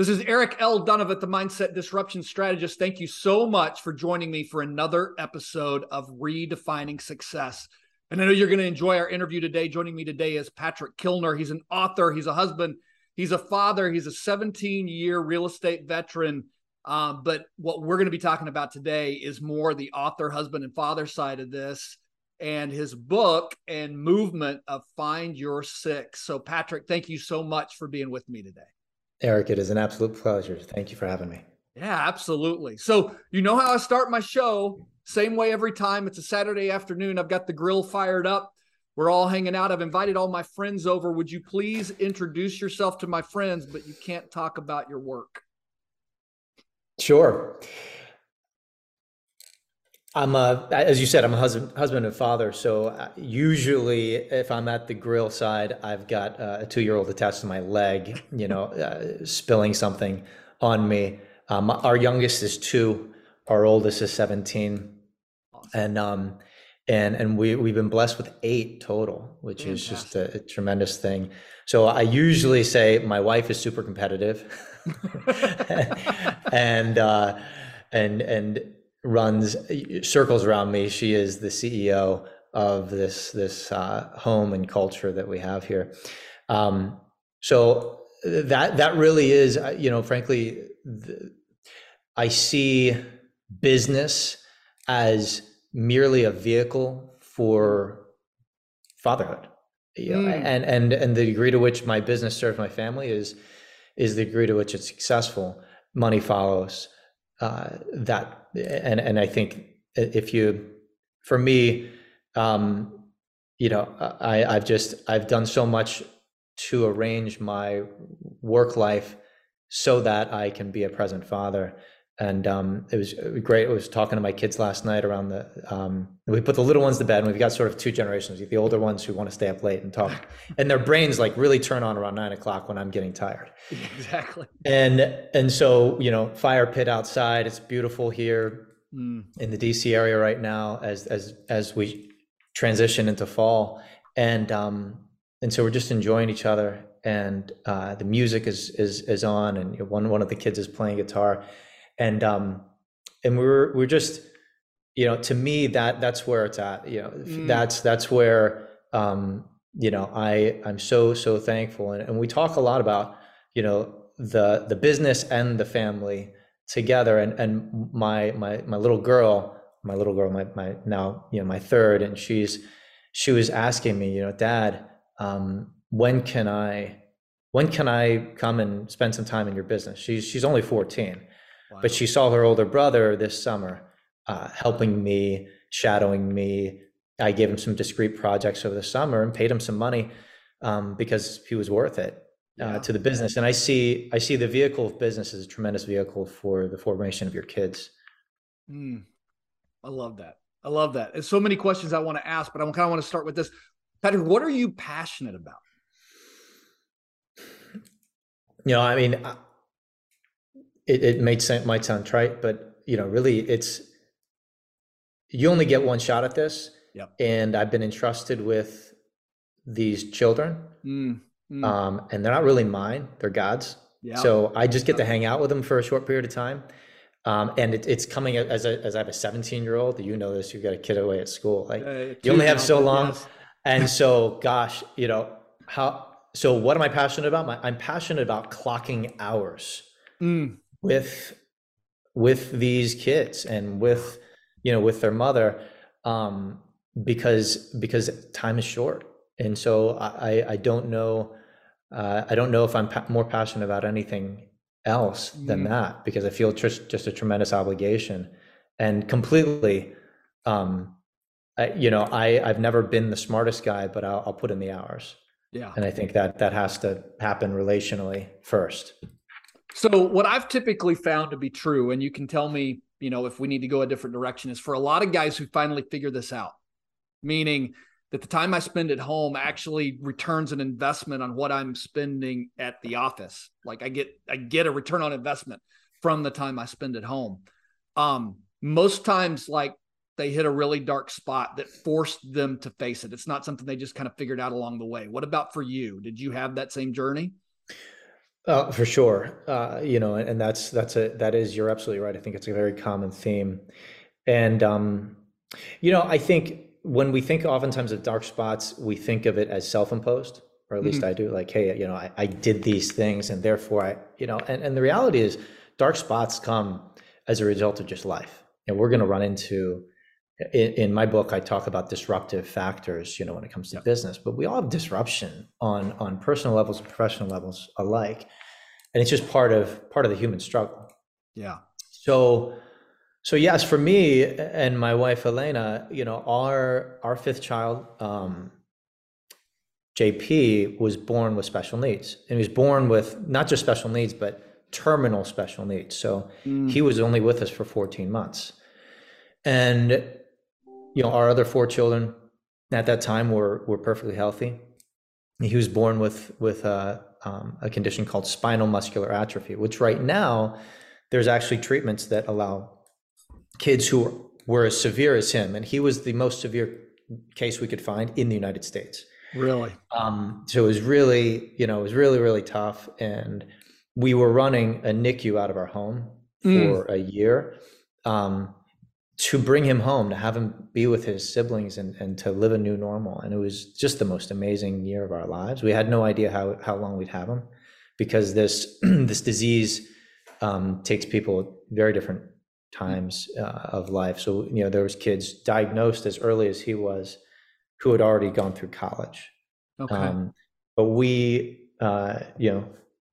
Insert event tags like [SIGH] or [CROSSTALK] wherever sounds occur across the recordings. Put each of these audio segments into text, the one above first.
This is Eric L. Dunavant, the Mindset Disruption Strategist. Thank you so much for joining me for another episode of Redefining Success. And I know you're going to enjoy our interview today. Joining me today is Patrick Kilner. He's an author, he's a husband, he's a father, he's a 17 year real estate veteran. Um, but what we're going to be talking about today is more the author, husband, and father side of this and his book and movement of Find Your Six. So, Patrick, thank you so much for being with me today. Eric, it is an absolute pleasure. Thank you for having me. Yeah, absolutely. So, you know how I start my show? Same way every time. It's a Saturday afternoon. I've got the grill fired up. We're all hanging out. I've invited all my friends over. Would you please introduce yourself to my friends, but you can't talk about your work? Sure. I'm a, as you said, I'm a husband, husband and father. So uh, usually, if I'm at the grill side, I've got uh, a two-year-old attached to my leg, you know, uh, spilling something on me. Um, our youngest is two, our oldest is 17, awesome. and um, and and we we've been blessed with eight total, which Fantastic. is just a, a tremendous thing. So I usually say my wife is super competitive, [LAUGHS] [LAUGHS] and uh, and and runs circles around me. She is the CEO of this this uh, home and culture that we have here. Um, so that that really is, uh, you know, frankly, the, I see business as merely a vehicle for fatherhood. You know, mm. and and and the degree to which my business serves my family is is the degree to which it's successful. Money follows uh, that and and I think if you for me um, you know I I've just I've done so much to arrange my work life so that I can be a present father and um, it was great. I was talking to my kids last night around the. Um, we put the little ones to bed, and we've got sort of two generations: the older ones who want to stay up late and talk, [LAUGHS] and their brains like really turn on around nine o'clock when I'm getting tired. Exactly. And and so you know, fire pit outside. It's beautiful here mm. in the DC area right now as as as we transition into fall, and um, and so we're just enjoying each other, and uh, the music is is is on, and one one of the kids is playing guitar and um and we're we're just you know to me that that's where it's at you know mm. that's that's where um you know i i'm so so thankful. And, and we talk a lot about you know the the business and the family together. And and my my my little girl my little girl my my now you know my third and she's she was asking me you know dad um when can i when can i come and spend some time in your business? She's she's only 14 but she saw her older brother this summer uh, helping me, shadowing me. I gave him some discrete projects over the summer and paid him some money um, because he was worth it uh, to the business. And I see, I see the vehicle of business as a tremendous vehicle for the formation of your kids. Mm, I love that. I love that. There's so many questions I want to ask, but I kind of want to start with this. Patrick, what are you passionate about? You know, I mean, it, it might sound, might sound trite, but you know, really, it's you only get one shot at this. Yep. And I've been entrusted with these children, mm, mm. Um, and they're not really mine; they're God's. Yeah. So I just get to hang out with them for a short period of time. Um, and it, it's coming as a, as I have a 17 year old. You know this. You've got a kid away at school. Like uh, you only have so long, yes. and [LAUGHS] so gosh, you know how. So what am I passionate about? My, I'm passionate about clocking hours. Mm with with these kids and with you know with their mother um, because because time is short. And so i i don't know uh, i don't know if i'm pa- more passionate about anything else than mm. that because i feel just just a tremendous obligation. And completely um I, you know i i've never been the smartest guy but I'll, I'll put in the hours. Yeah. And i think that that has to happen relationally first so what I've typically found to be true, and you can tell me, you know, if we need to go a different direction, is for a lot of guys who finally figure this out, meaning that the time I spend at home actually returns an investment on what I'm spending at the office. Like I get I get a return on investment from the time I spend at home. Um, most times, like they hit a really dark spot that forced them to face it. It's not something they just kind of figured out along the way. What about for you? Did you have that same journey? Uh, for sure, uh, you know, and that's that's a that is you're absolutely right. I think it's a very common theme, and um, you know, I think when we think oftentimes of dark spots, we think of it as self-imposed, or at least mm-hmm. I do. Like, hey, you know, I, I did these things, and therefore I, you know, and and the reality is, dark spots come as a result of just life, and we're going to run into in, in, my book i talk about disruptive factors you know when it comes to business but we all have disruption on on personal levels and professional levels alike and it's just part of part of the human struggle. Yeah. So so yes for me and my wife elena you know our our fifth child um jp was born with special needs and he was born with not just special needs but terminal special needs. So mm. he was only with us for 14 months. And you know, our other four children at that time were were perfectly healthy. He was born with with a, um, a condition called spinal muscular atrophy, which right now there's actually treatments that allow kids who were as severe as him, and he was the most severe case we could find in the United States. Really? Um, so it was really, you know, it was really, really tough. And we were running a NICU out of our home mm. for mm. a year. Um, to bring him home, to have him be with his siblings and, and to live a new normal. And it was just the most amazing year of our lives. We had no idea how, how long we'd have him because this, [CLEARS THROAT] this disease um, takes people very different times uh, of life. So, you know, there was kids diagnosed as early as he was who had already gone through college. Okay. Um, but we, uh, you know,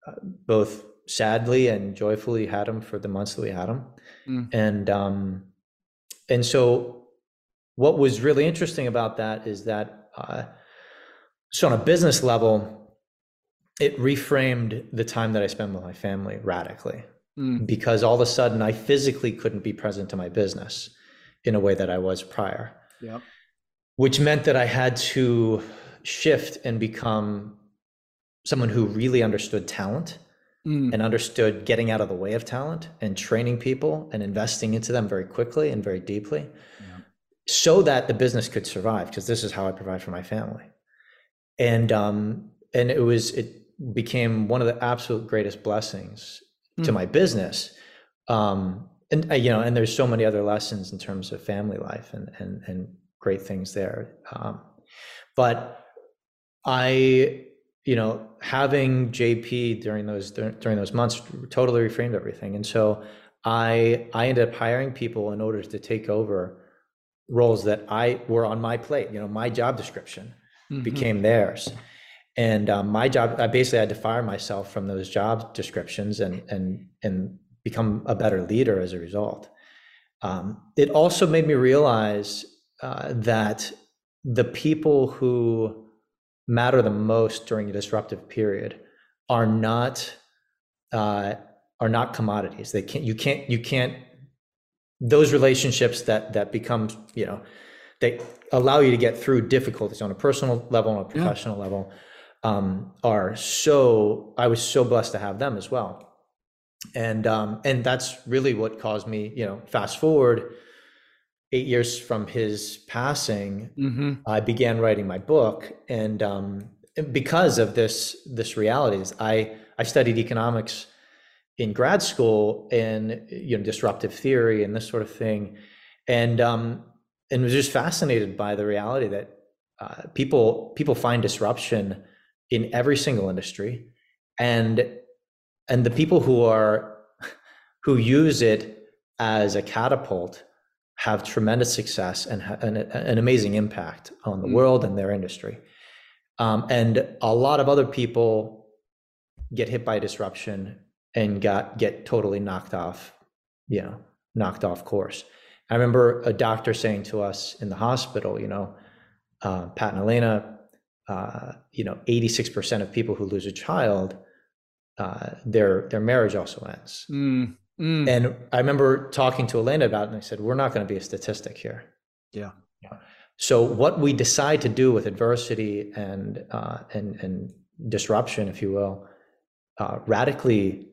uh, both sadly and joyfully had him for the months that we had him. Mm. And, um, and so what was really interesting about that is that uh, so on a business level it reframed the time that i spend with my family radically mm. because all of a sudden i physically couldn't be present to my business in a way that i was prior yep. which meant that i had to shift and become someone who really understood talent mm. and understood getting out of the way of talent and training people and investing into them very quickly and very deeply yeah. so that the business could survive because this is how I provide for my family. And um and it was it became one of the absolute greatest blessings mm. to my business. Um and uh, you know and there's so many other lessons in terms of family life and and and great things there. Um but I you know, having JP during those during those months totally reframed everything. And so I I ended up hiring people in order to take over roles that I were on my plate. You know, my job description mm-hmm. became theirs. And um, my job, I basically had to fire myself from those job descriptions and and and become a better leader as a result. Um, it also made me realize uh, that the people who matter the most during a disruptive period are not uh, are not commodities. They can't. You can't. You can't. Those relationships that that become you know they allow you to get through difficulties on a personal level on a professional yeah. level um, are so. I was so blessed to have them as well, and um, and that's really what caused me. You know, fast forward eight years from his passing, mm-hmm. I began writing my book, and um, because of this this realities, I I studied economics in grad school and you know disruptive theory and this sort of thing, and um, and was just fascinated by the reality that uh, people people find disruption in every single industry, and and the people who are who use it as a catapult have tremendous success and, and an amazing impact on the mm. world and their industry. Um, and a lot of other people get hit by disruption and got get totally knocked off, you know, knocked off course. I remember a doctor saying to us in the hospital, you know, uh, Pat and Elena, uh, you know, 86% of people who lose a child, uh, their their marriage also ends. Mm, mm. And I remember talking to Elena about it, and I said, "We're not going to be a statistic here." Yeah. So what we decide to do with adversity and uh, and and disruption, if you will, uh, radically,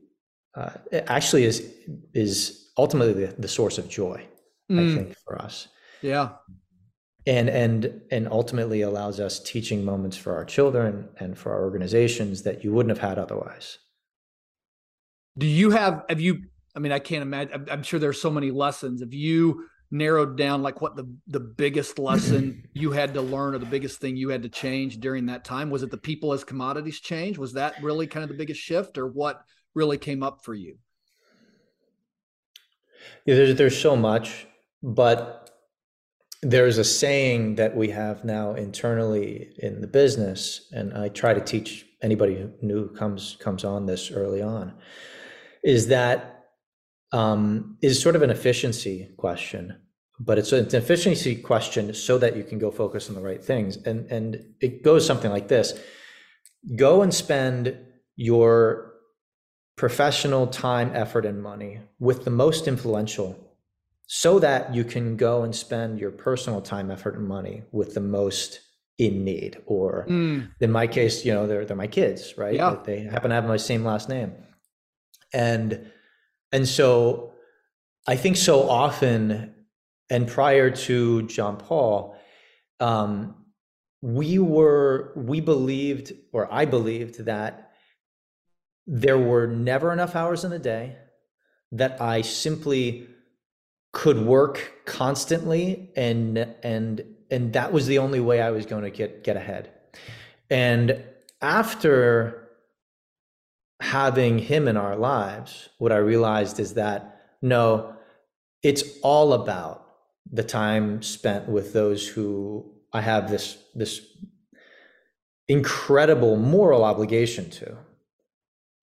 uh, actually is is ultimately the, the source of joy. Mm. I think for us. Yeah. And and and ultimately allows us teaching moments for our children and for our organizations that you wouldn't have had otherwise. Do you have have you I mean I can't imagine I'm sure there's so many lessons. If you narrowed down like what the the biggest lesson [CLEARS THROAT] you had to learn or the biggest thing you had to change during that time? Was it the people as commodities change? Was that really kind of the biggest shift or what really came up for you? Yeah, there's there's so much but there's a saying that we have now internally in the business, and I try to teach anybody who new comes comes on this early on, is that um, is sort of an efficiency question, but it's an efficiency question so that you can go focus on the right things, and and it goes something like this: go and spend your professional time, effort, and money with the most influential so that you can go and spend your personal time, effort, and money with the most in need. Or mm. in my case, you know, they're they're my kids, right? Yeah. They happen to have my same last name. And and so I think so often, and prior to John Paul, um, we were we believed, or I believed that there were never enough hours in the day that I simply could work constantly and and and that was the only way I was going to get get ahead. And after having him in our lives, what I realized is that no, it's all about the time spent with those who I have this this incredible moral obligation to.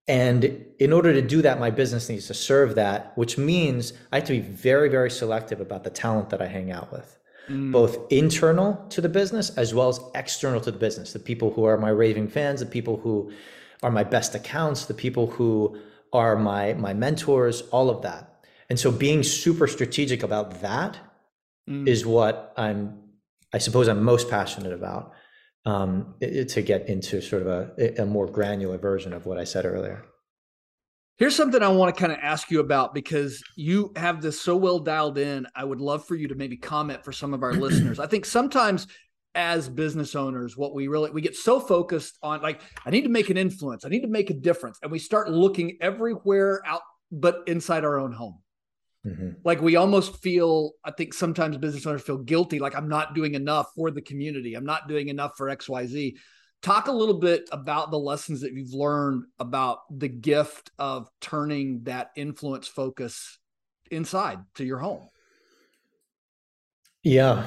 And in order to do that, my business needs to serve that, which means I have to be very, very selective about the talent that I hang out with, mm. both internal to the business as well as external to the business. The people who are my raving fans, the people who are my best accounts, the people who are my my mentors, all of that. And so being super strategic about that mm. is what I'm I suppose I'm most passionate about um, to get into sort of a, a more granular version of what I said earlier. Here's something I want to kind of ask you about because you have this so well dialed in. I would love for you to maybe comment for some of our [CLEARS THROAT] listeners. I think sometimes as business owners, what we really we get so focused on like I need to make an influence, I need to make a difference, and we start looking everywhere out but inside our own home. Mm-hmm. Like we almost feel, I think sometimes business owners feel guilty, like I'm not doing enough for the community. I'm not doing enough for XYZ. Talk a little bit about the lessons that you've learned about the gift of turning that influence focus inside to your home. Yeah.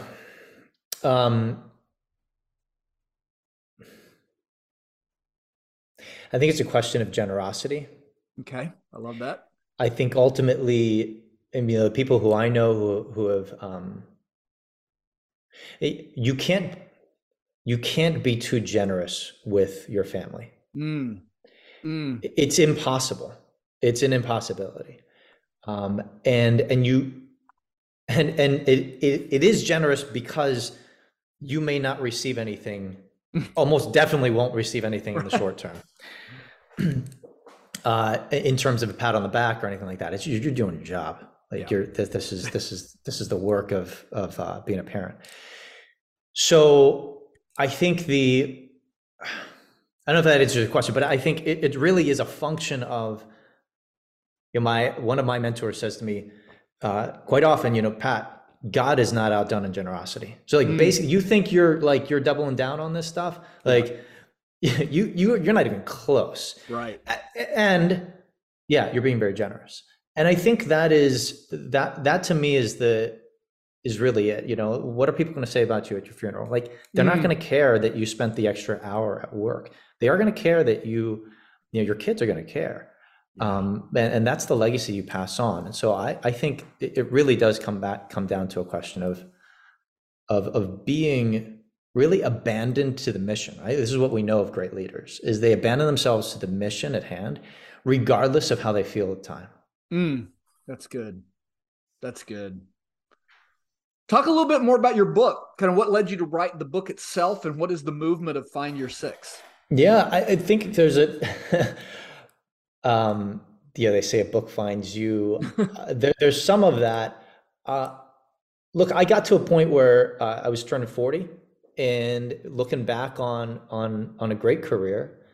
Um, I think it's a question of generosity. Okay. I love that. I think ultimately you know the people who I know who who have um, you can't you can't be too generous with your family. Mm. Mm. It's impossible. It's an impossibility. Um, and and you and and it, it it is generous because you may not receive anything almost definitely won't receive anything in the short term [CLEARS THROAT] uh, in terms of a pat on the back or anything like that it's you're doing your job like yeah. you're this, this is this is this is the work of of uh, being a parent. So I think the I don't know if that answers the question, but I think it, it really is a function of you know, my one of my mentors says to me uh, quite often, you know, Pat, God is not outdone in generosity. So like mm. basically you think you're like you're doubling down on this stuff. Like [LAUGHS] you you you're not even close. Right. And yeah, you're being very generous. and I think that is that that to me is the is really it. You know, what are people going to say about you at your funeral? Like they're mm. not going to care that you spent the extra hour at work. They are going to care that you, you know, your kids are going to care. Um, and, and, that's the legacy you pass on. And so I, I think it, it really does come back, come down to a question of, of, of being really abandoned to the mission, right? This is what we know of great leaders is they abandon themselves to the mission at hand, regardless of how they feel at the time. Mm, that's good. That's good. Talk a little bit more about your book, kind of what led you to write the book itself, and what is the movement of Find Your Six? Yeah, I, I think there's a, [LAUGHS] um, yeah, they say a book finds you. [LAUGHS] uh, there, there's some of that. Uh, look, I got to a point where uh, I was turning 40 and looking back on on on a great career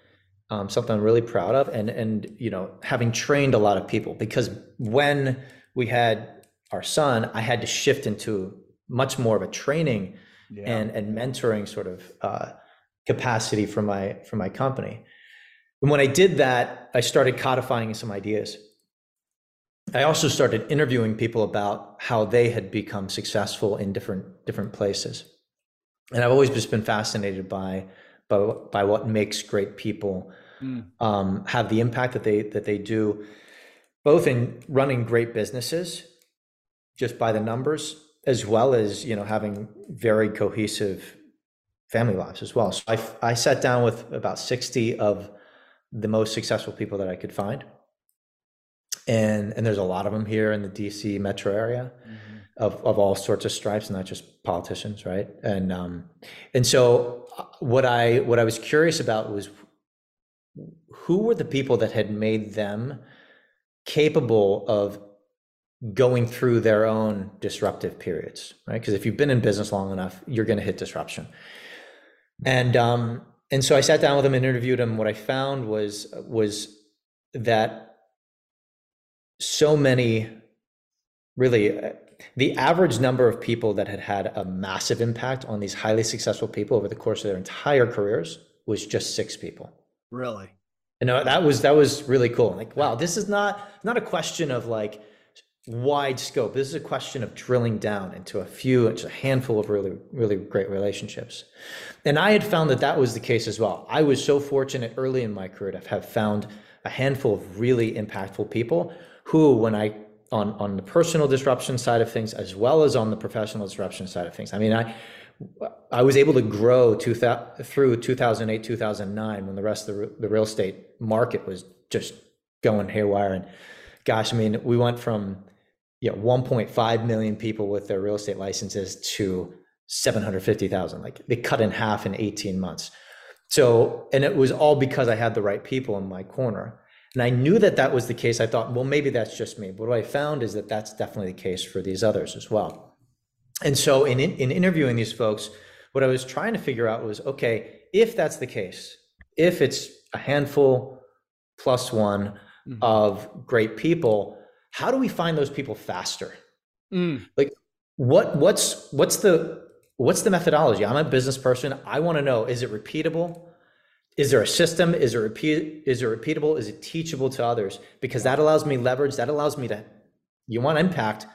um, something I'm really proud of, and and you know having trained a lot of people because when we had our son, I had to shift into much more of a training yeah. and and mentoring sort of uh, capacity for my for my company. And when I did that, I started codifying some ideas. I also started interviewing people about how they had become successful in different different places, and I've always just been fascinated by by, by what makes great people mm. um, have the impact that they that they do, both in running great businesses, just by the numbers, as well as you know having very cohesive family lives as well. So I I sat down with about sixty of the most successful people that I could find, and and there's a lot of them here in the DC metro area. Mm-hmm. Of, of all sorts of stripes, not just politicians, right? And um, and so uh, what I what I was curious about was who were the people that had made them capable of going through their own disruptive periods right because if you've been in business long enough you're going to hit disruption and um and so i sat down with him and interviewed him what i found was was that so many really uh, the average number of people that had had a massive impact on these highly successful people over the course of their entire careers was just six people Really? You know, that was that was really cool. Like, wow, this is not not a question of like wide scope. This is a question of drilling down into a few, a handful of really, really great relationships. And I had found that that was the case as well. I was so fortunate early in my career to have found a handful of really impactful people who, when I on on the personal disruption side of things as well as on the professional disruption side of things. I mean, I I was able to grow two through 2008, 2009, when the rest of the, the real estate market was just going haywire. And gosh, I mean, we went from you know 1.5 million people with their real estate licenses to 750,000. Like they cut in half in 18 months. So, and it was all because I had the right people in my corner. And I knew that that was the case. I thought, well, maybe that's just me. But what I found is that that's definitely the case for these others as well. And so in, in interviewing these folks, what I was trying to figure out was, okay, if that's the case, if it's a handful plus one mm-hmm. of great people, how do we find those people faster? Mm. Like what what's what's the what's the methodology? I'm a business person. I want to know, is it repeatable? Is there a system? Is it repeat is it repeatable? Is it teachable to others? Because that allows me leverage, that allows me to you want impact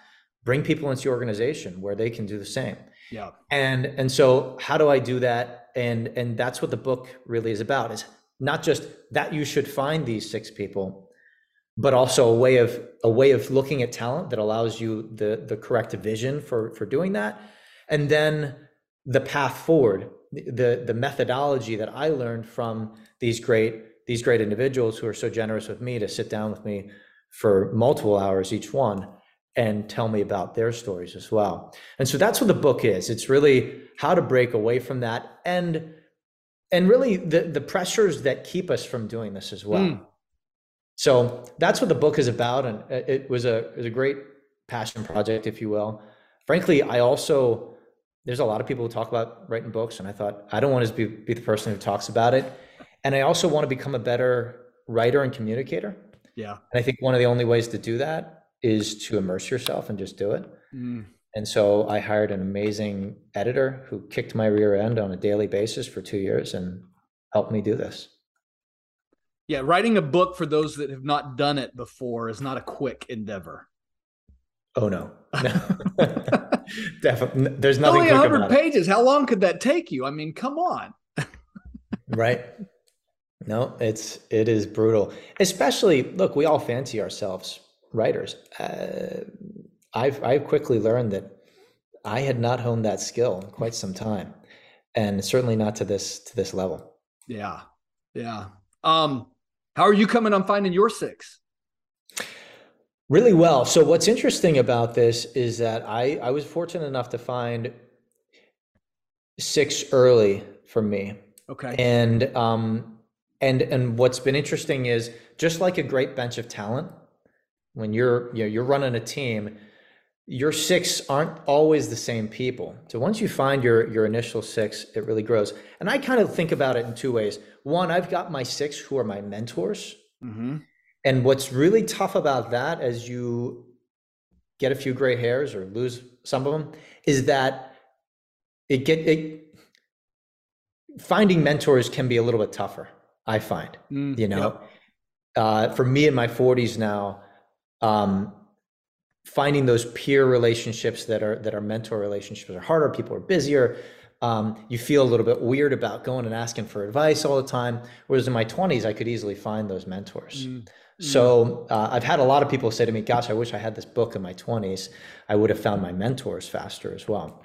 bring people into your organization where they can do the same yeah and and so how do i do that and and that's what the book really is about is not just that you should find these six people but also a way of a way of looking at talent that allows you the the correct vision for for doing that and then the path forward the the methodology that i learned from these great these great individuals who are so generous with me to sit down with me for multiple hours each one and tell me about their stories as well. And so that's what the book is. It's really how to break away from that and and really the the pressures that keep us from doing this as well. Mm. So that's what the book is about and it was a it was a great passion project if you will. Frankly, I also there's a lot of people who talk about writing books and I thought I don't want to be, be the person who talks about it. And I also want to become a better writer and communicator. Yeah. And I think one of the only ways to do that is to immerse yourself and just do it. Mm. And so I hired an amazing editor who kicked my rear end on a daily basis for two years and helped me do this. Yeah, writing a book for those that have not done it before is not a quick endeavor. Oh no, [LAUGHS] no. [LAUGHS] definitely. There's nothing. Only 100 pages. It. How long could that take you? I mean, come on. [LAUGHS] right. No, it's it is brutal. Especially, look, we all fancy ourselves writers. Uh, I've I've quickly learned that I had not honed that skill in quite some time, and certainly not to this to this level. Yeah, yeah. Um, how are you coming on finding your six? Really well. So what's interesting about this is that I I was fortunate enough to find six early for me. Okay. And um and and what's been interesting is just like a great bench of talent, when you're you know you're running a team, your six aren't always the same people. So once you find your your initial six, it really grows. And I kind of think about it in two ways. One, I've got my six who are my mentors. Mm-hmm. And what's really tough about that, as you get a few gray hairs or lose some of them, is that it get it finding mentors can be a little bit tougher. I find, mm, you know, yep. uh, for me in my 40s now, um, finding those peer relationships that are that are mentor relationships are harder. People are busier. Um, you feel a little bit weird about going and asking for advice all the time. Whereas in my 20s, I could easily find those mentors. Mm. So uh, I've had a lot of people say to me, "Gosh, I wish I had this book in my 20s. I would have found my mentors faster as well."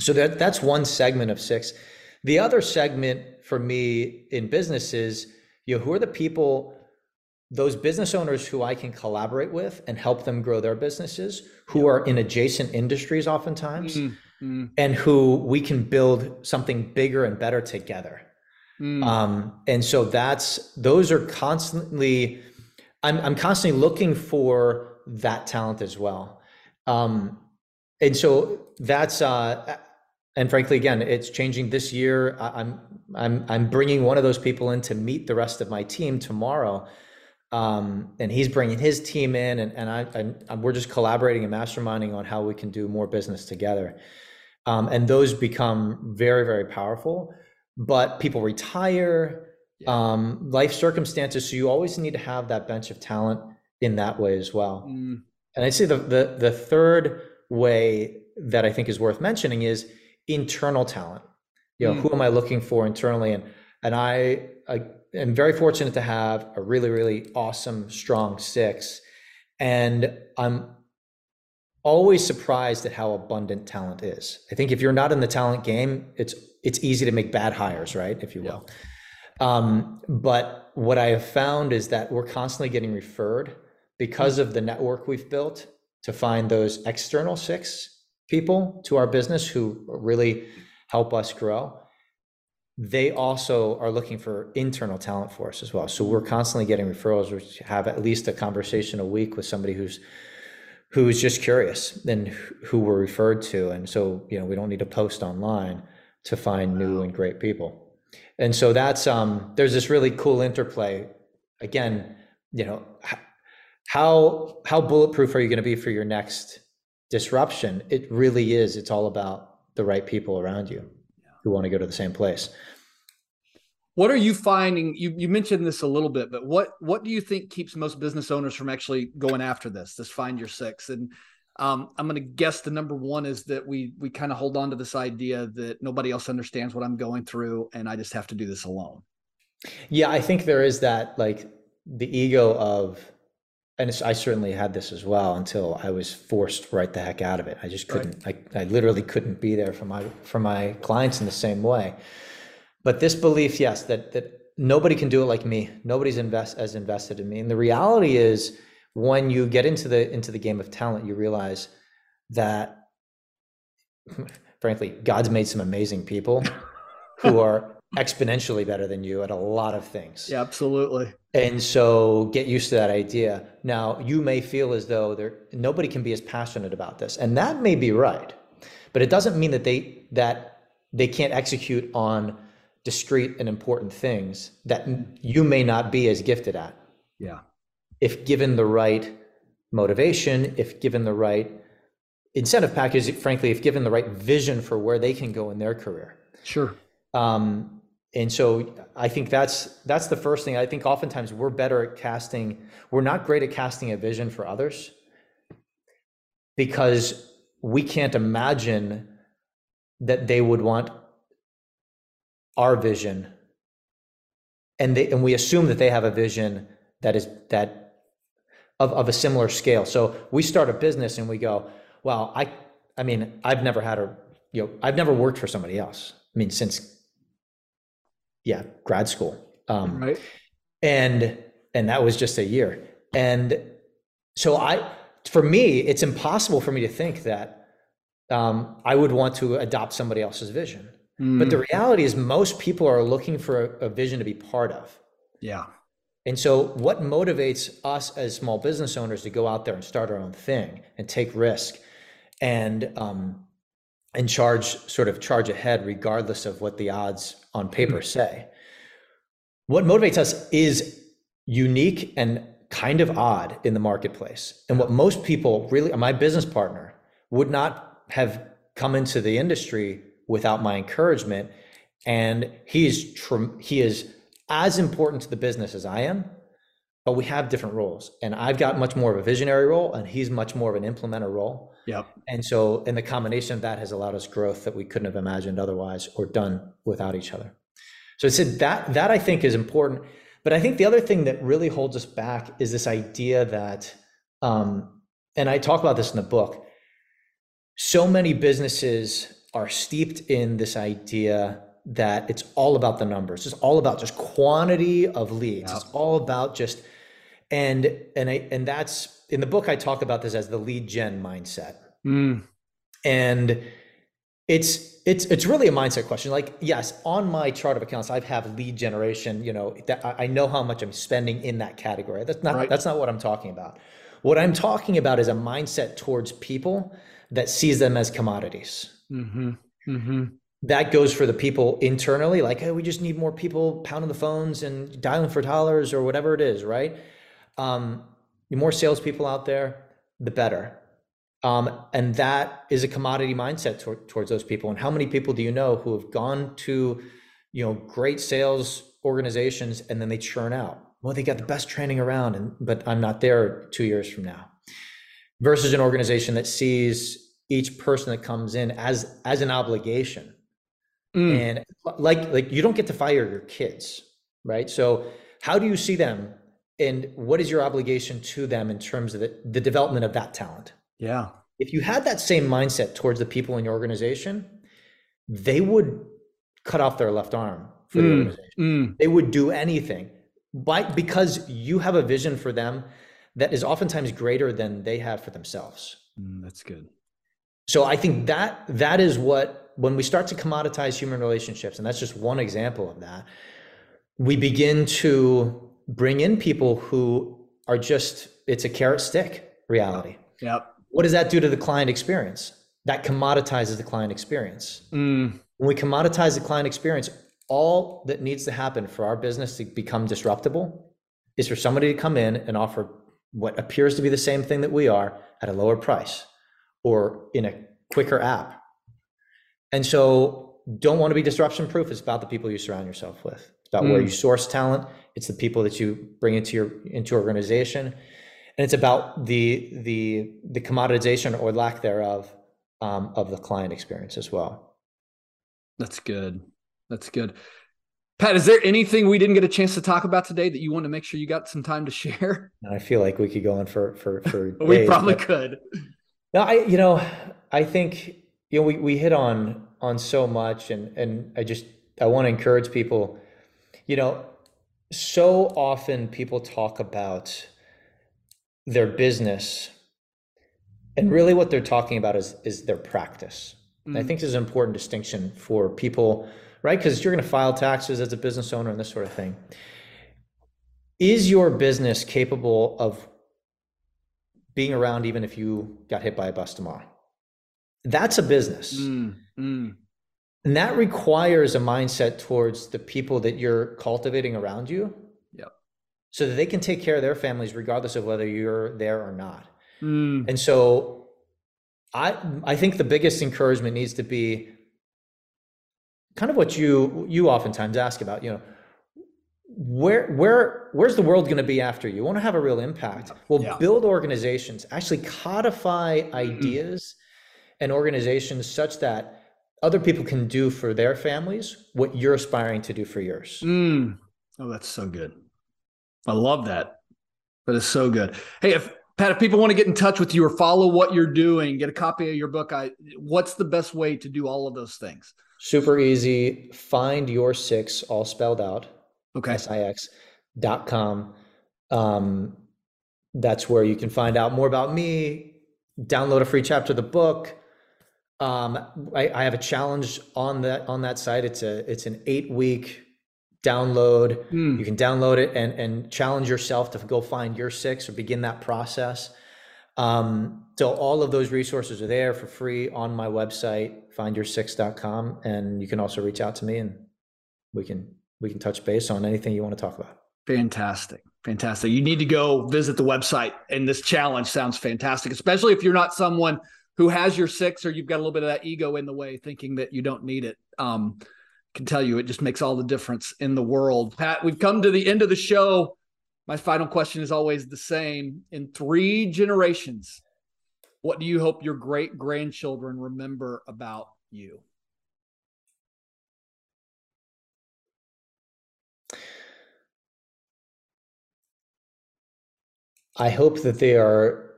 So that that's one segment of six. The other segment for me in business is, you know, who are the people those business owners who I can collaborate with and help them grow their businesses, who are in adjacent industries oftentimes, mm-hmm. and who we can build something bigger and better together. Mm. Um, and so that's those are constantly. I'm I'm constantly looking for that talent as well. Um, and so that's uh, and frankly, again, it's changing this year. I'm I'm I'm bringing one of those people in to meet the rest of my team tomorrow um, and he's bringing his team in, and, and I, I, we're just collaborating and masterminding on how we can do more business together. Um, and those become very, very powerful. But people retire, yeah. um, life circumstances, so you always need to have that bench of talent in that way as well. Mm. And I'd say the, the the third way that I think is worth mentioning is internal talent. You know, mm. who am I looking for internally? And and I, I am very fortunate to have a really, really awesome, strong six. And I'm always surprised at how abundant talent is. I think if you're not in the talent game, it's it's easy to make bad hires, right? If you will. Yeah. Um, but what I have found is that we're constantly getting referred because of the network we've built to find those external six people to our business who really help us grow they also are looking for internal talent for us as well. So we're constantly getting referrals. We have at least a conversation a week with somebody who's who's just curious and who we're referred to. And so you know we don't need to post online to find new and great people. And so that's um, there's this really cool interplay. Again, you know how how bulletproof are you going to be for your next disruption? It really is. It's all about the right people around you who want to go to the same place. What are you finding? You you mentioned this a little bit, but what what do you think keeps most business owners from actually going after this? This find your six, and um, I'm going to guess the number one is that we we kind of hold on to this idea that nobody else understands what I'm going through, and I just have to do this alone. Yeah, I think there is that like the ego of and I certainly had this as well until I was forced right the heck out of it. I just couldn't. Right. I, I literally couldn't be there for my for my clients in the same way. But this belief, yes, that that nobody can do it like me. Nobody's invest as invested in me. And the reality is, when you get into the into the game of talent, you realize that, [LAUGHS] frankly, God's made some amazing people [LAUGHS] who are exponentially better than you at a lot of things. Yeah, absolutely. And so get used to that idea. Now, you may feel as though there nobody can be as passionate about this, and that may be right. But it doesn't mean that they that they can't execute on discrete and important things that you may not be as gifted at. Yeah. If given the right motivation, if given the right incentive package, frankly, if given the right vision for where they can go in their career. Sure. Um, and so I think that's that's the first thing. I think oftentimes we're better at casting. We're not great at casting a vision for others because we can't imagine that they would want our vision and they and we assume that they have a vision that is that of, of a similar scale so we start a business and we go well i i mean i've never had a you know i've never worked for somebody else i mean since yeah grad school um right and and that was just a year and so i for me it's impossible for me to think that um, i would want to adopt somebody else's vision Mm. But the mm. reality is, most people are looking for a, a vision to be part of. Yeah. And so, what motivates us as small business owners to go out there and start our own thing and take risk and um, and charge sort of charge ahead, regardless of what the odds on paper mm-hmm. say? What motivates us is unique and kind of odd in the marketplace. And what most people really, my business partner, would not have come into the industry without my encouragement. And he is tr- he is as important to the business as I am, but we have different roles. And I've got much more of a visionary role, and he's much more of an implementer role. Yep. And so, in the combination of that has allowed us growth that we couldn't have imagined otherwise or done without each other. So I said that that I think is important. But I think the other thing that really holds us back is this idea that, um, and I talk about this in the book. So many businesses are steeped in this idea that it's all about the numbers. It's all about just quantity of leads. It's all about just and and I and that's in the book I talk about this as the lead gen mindset. Mm. And it's it's it's really a mindset question. Like yes, on my chart of accounts, I have lead generation. You know that I know how much I'm spending in that category. That's not right. that's not what I'm talking about. What I'm talking about is a mindset towards people that sees them as commodities. Mm-hmm. Mm-hmm. That goes for the people internally, like, hey, we just need more people pounding the phones and dialing for dollars or whatever it is, right? Um, the more salespeople out there, the better. Um, and that is a commodity mindset tor- towards those people. And how many people do you know who have gone to, you know, great sales organizations and then they churn out? Well, they got the best training around, and but I'm not there two years from now. Versus an organization that sees each person that comes in as as an obligation mm. and like like you don't get to fire your kids right so how do you see them and what is your obligation to them in terms of the, the development of that talent? Yeah. If you had that same mindset towards the people in your organization they would cut off their left arm for mm. the organization. mm. they would do anything. But because you have a vision for them that is oftentimes greater than they have for themselves. Mm, that's good. So I think that that is what when we start to commoditize human relationships, and that's just one example of that, we begin to bring in people who are just it's a carrot stick reality. Yep. What does that do to the client experience? That commoditizes the client experience. Mm. When we commoditize the client experience, all that needs to happen for our business to become disruptible is for somebody to come in and offer what appears to be the same thing that we are at a lower price or in a quicker app. And so don't want to be disruption proof. It's about the people you surround yourself with. It's about mm. where you source talent. It's the people that you bring into your into your organization. And it's about the the the commoditization or lack thereof um, of the client experience as well. That's good. That's good. Pat, is there anything we didn't get a chance to talk about today that you want to make sure you got some time to share? [LAUGHS] I feel like we could go on for for for. [LAUGHS] we days, probably could. No, I you know, I think you know we, we hit on on so much and and I just I want to encourage people, you know, so often people talk about their business and really what they're talking about is is their practice. Mm-hmm. I think this is an important distinction for people, right? Because you're going to file taxes as a business owner and this sort of thing. Is your business capable of being around even if you got hit by a bus tomorrow. That's a business. Mm, mm. And that requires a mindset towards the people that you're cultivating around you. Yep. So that they can take care of their families regardless of whether you're there or not. Mm. And so I I think the biggest encouragement needs to be kind of what you you oftentimes ask about. You know, where where where's the world going to be after you? You want to have a real impact. Well, yeah. build organizations, actually codify mm-hmm. ideas and organizations such that other people can do for their families what you're aspiring to do for yours. Mm. Oh, that's so good. I love that. That is so good. Hey, if Pat, if people want to get in touch with you or follow what you're doing, get a copy of your book, I what's the best way to do all of those things? Super easy. Find your six all spelled out. Okay. S-I-X dot com. Um, that's where you can find out more about me, download a free chapter of the book. Um, I, I have a challenge on that on that site. It's a it's an eight week download. Mm. You can download it and and challenge yourself to go find your six or begin that process. Um, so all of those resources are there for free on my website, findyoursix.com. And you can also reach out to me and we can we can touch base on anything you want to talk about. Fantastic. Fantastic. You need to go visit the website and this challenge sounds fantastic, especially if you're not someone who has your six or you've got a little bit of that ego in the way thinking that you don't need it. Um, can tell you it just makes all the difference in the world. Pat, we've come to the end of the show. My final question is always the same. In three generations, what do you hope your great grandchildren remember about you? I hope that they are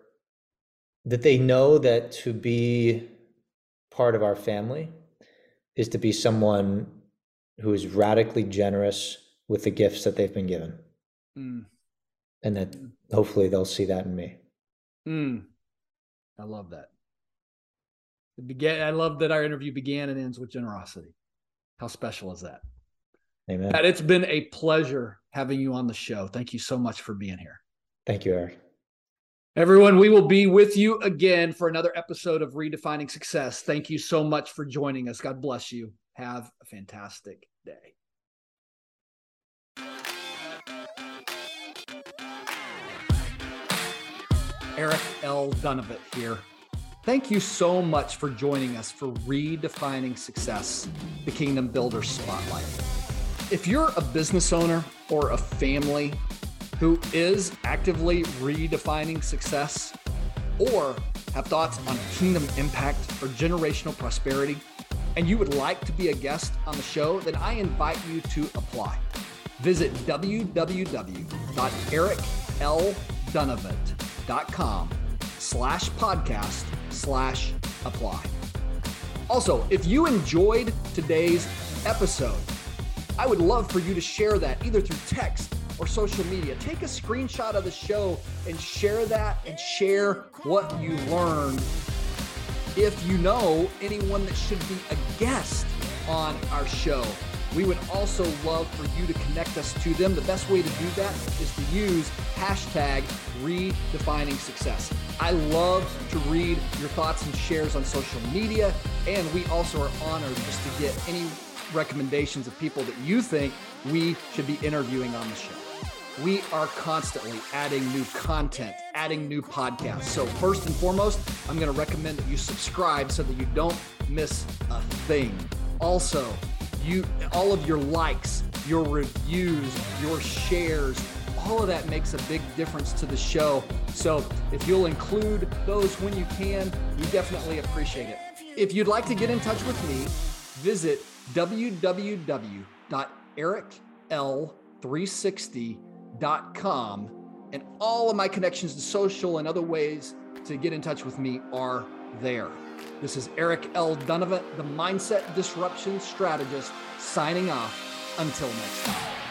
that they know that to be part of our family is to be someone who is radically generous with the gifts that they've been given. Mm. And that mm. hopefully they'll see that in me. Mm. I love that. It began, I love that our interview began and ends with generosity. How special is that? Amen. Pat, it's been a pleasure having you on the show. Thank you so much for being here. Thank you, Eric. Everyone, we will be with you again for another episode of Redefining Success. Thank you so much for joining us. God bless you. Have a fantastic day. Eric L. Dunavant here. Thank you so much for joining us for Redefining Success, the Kingdom Builder Spotlight. If you're a business owner or a family who is actively redefining success or have thoughts on kingdom impact or generational prosperity, and you would like to be a guest on the show, then I invite you to apply. Visit www.ericldunavant.com slash podcast slash apply. Also, if you enjoyed today's episode, I would love for you to share that either through text or social media. Take a screenshot of the show and share that and share what you learned. If you know anyone that should be a guest on our show, we would also love for you to connect us to them. The best way to do that is to use hashtag redefining success. I love to read your thoughts and shares on social media, and we also are honored just to get any recommendations of people that you think we should be interviewing on the show we are constantly adding new content, adding new podcasts. So, first and foremost, I'm going to recommend that you subscribe so that you don't miss a thing. Also, you all of your likes, your reviews, your shares, all of that makes a big difference to the show. So, if you'll include those when you can, we definitely appreciate it. If you'd like to get in touch with me, visit www.ericl360.com com, and all of my connections to social and other ways to get in touch with me are there. This is Eric L. Dunavant, the Mindset Disruption Strategist, signing off. Until next time.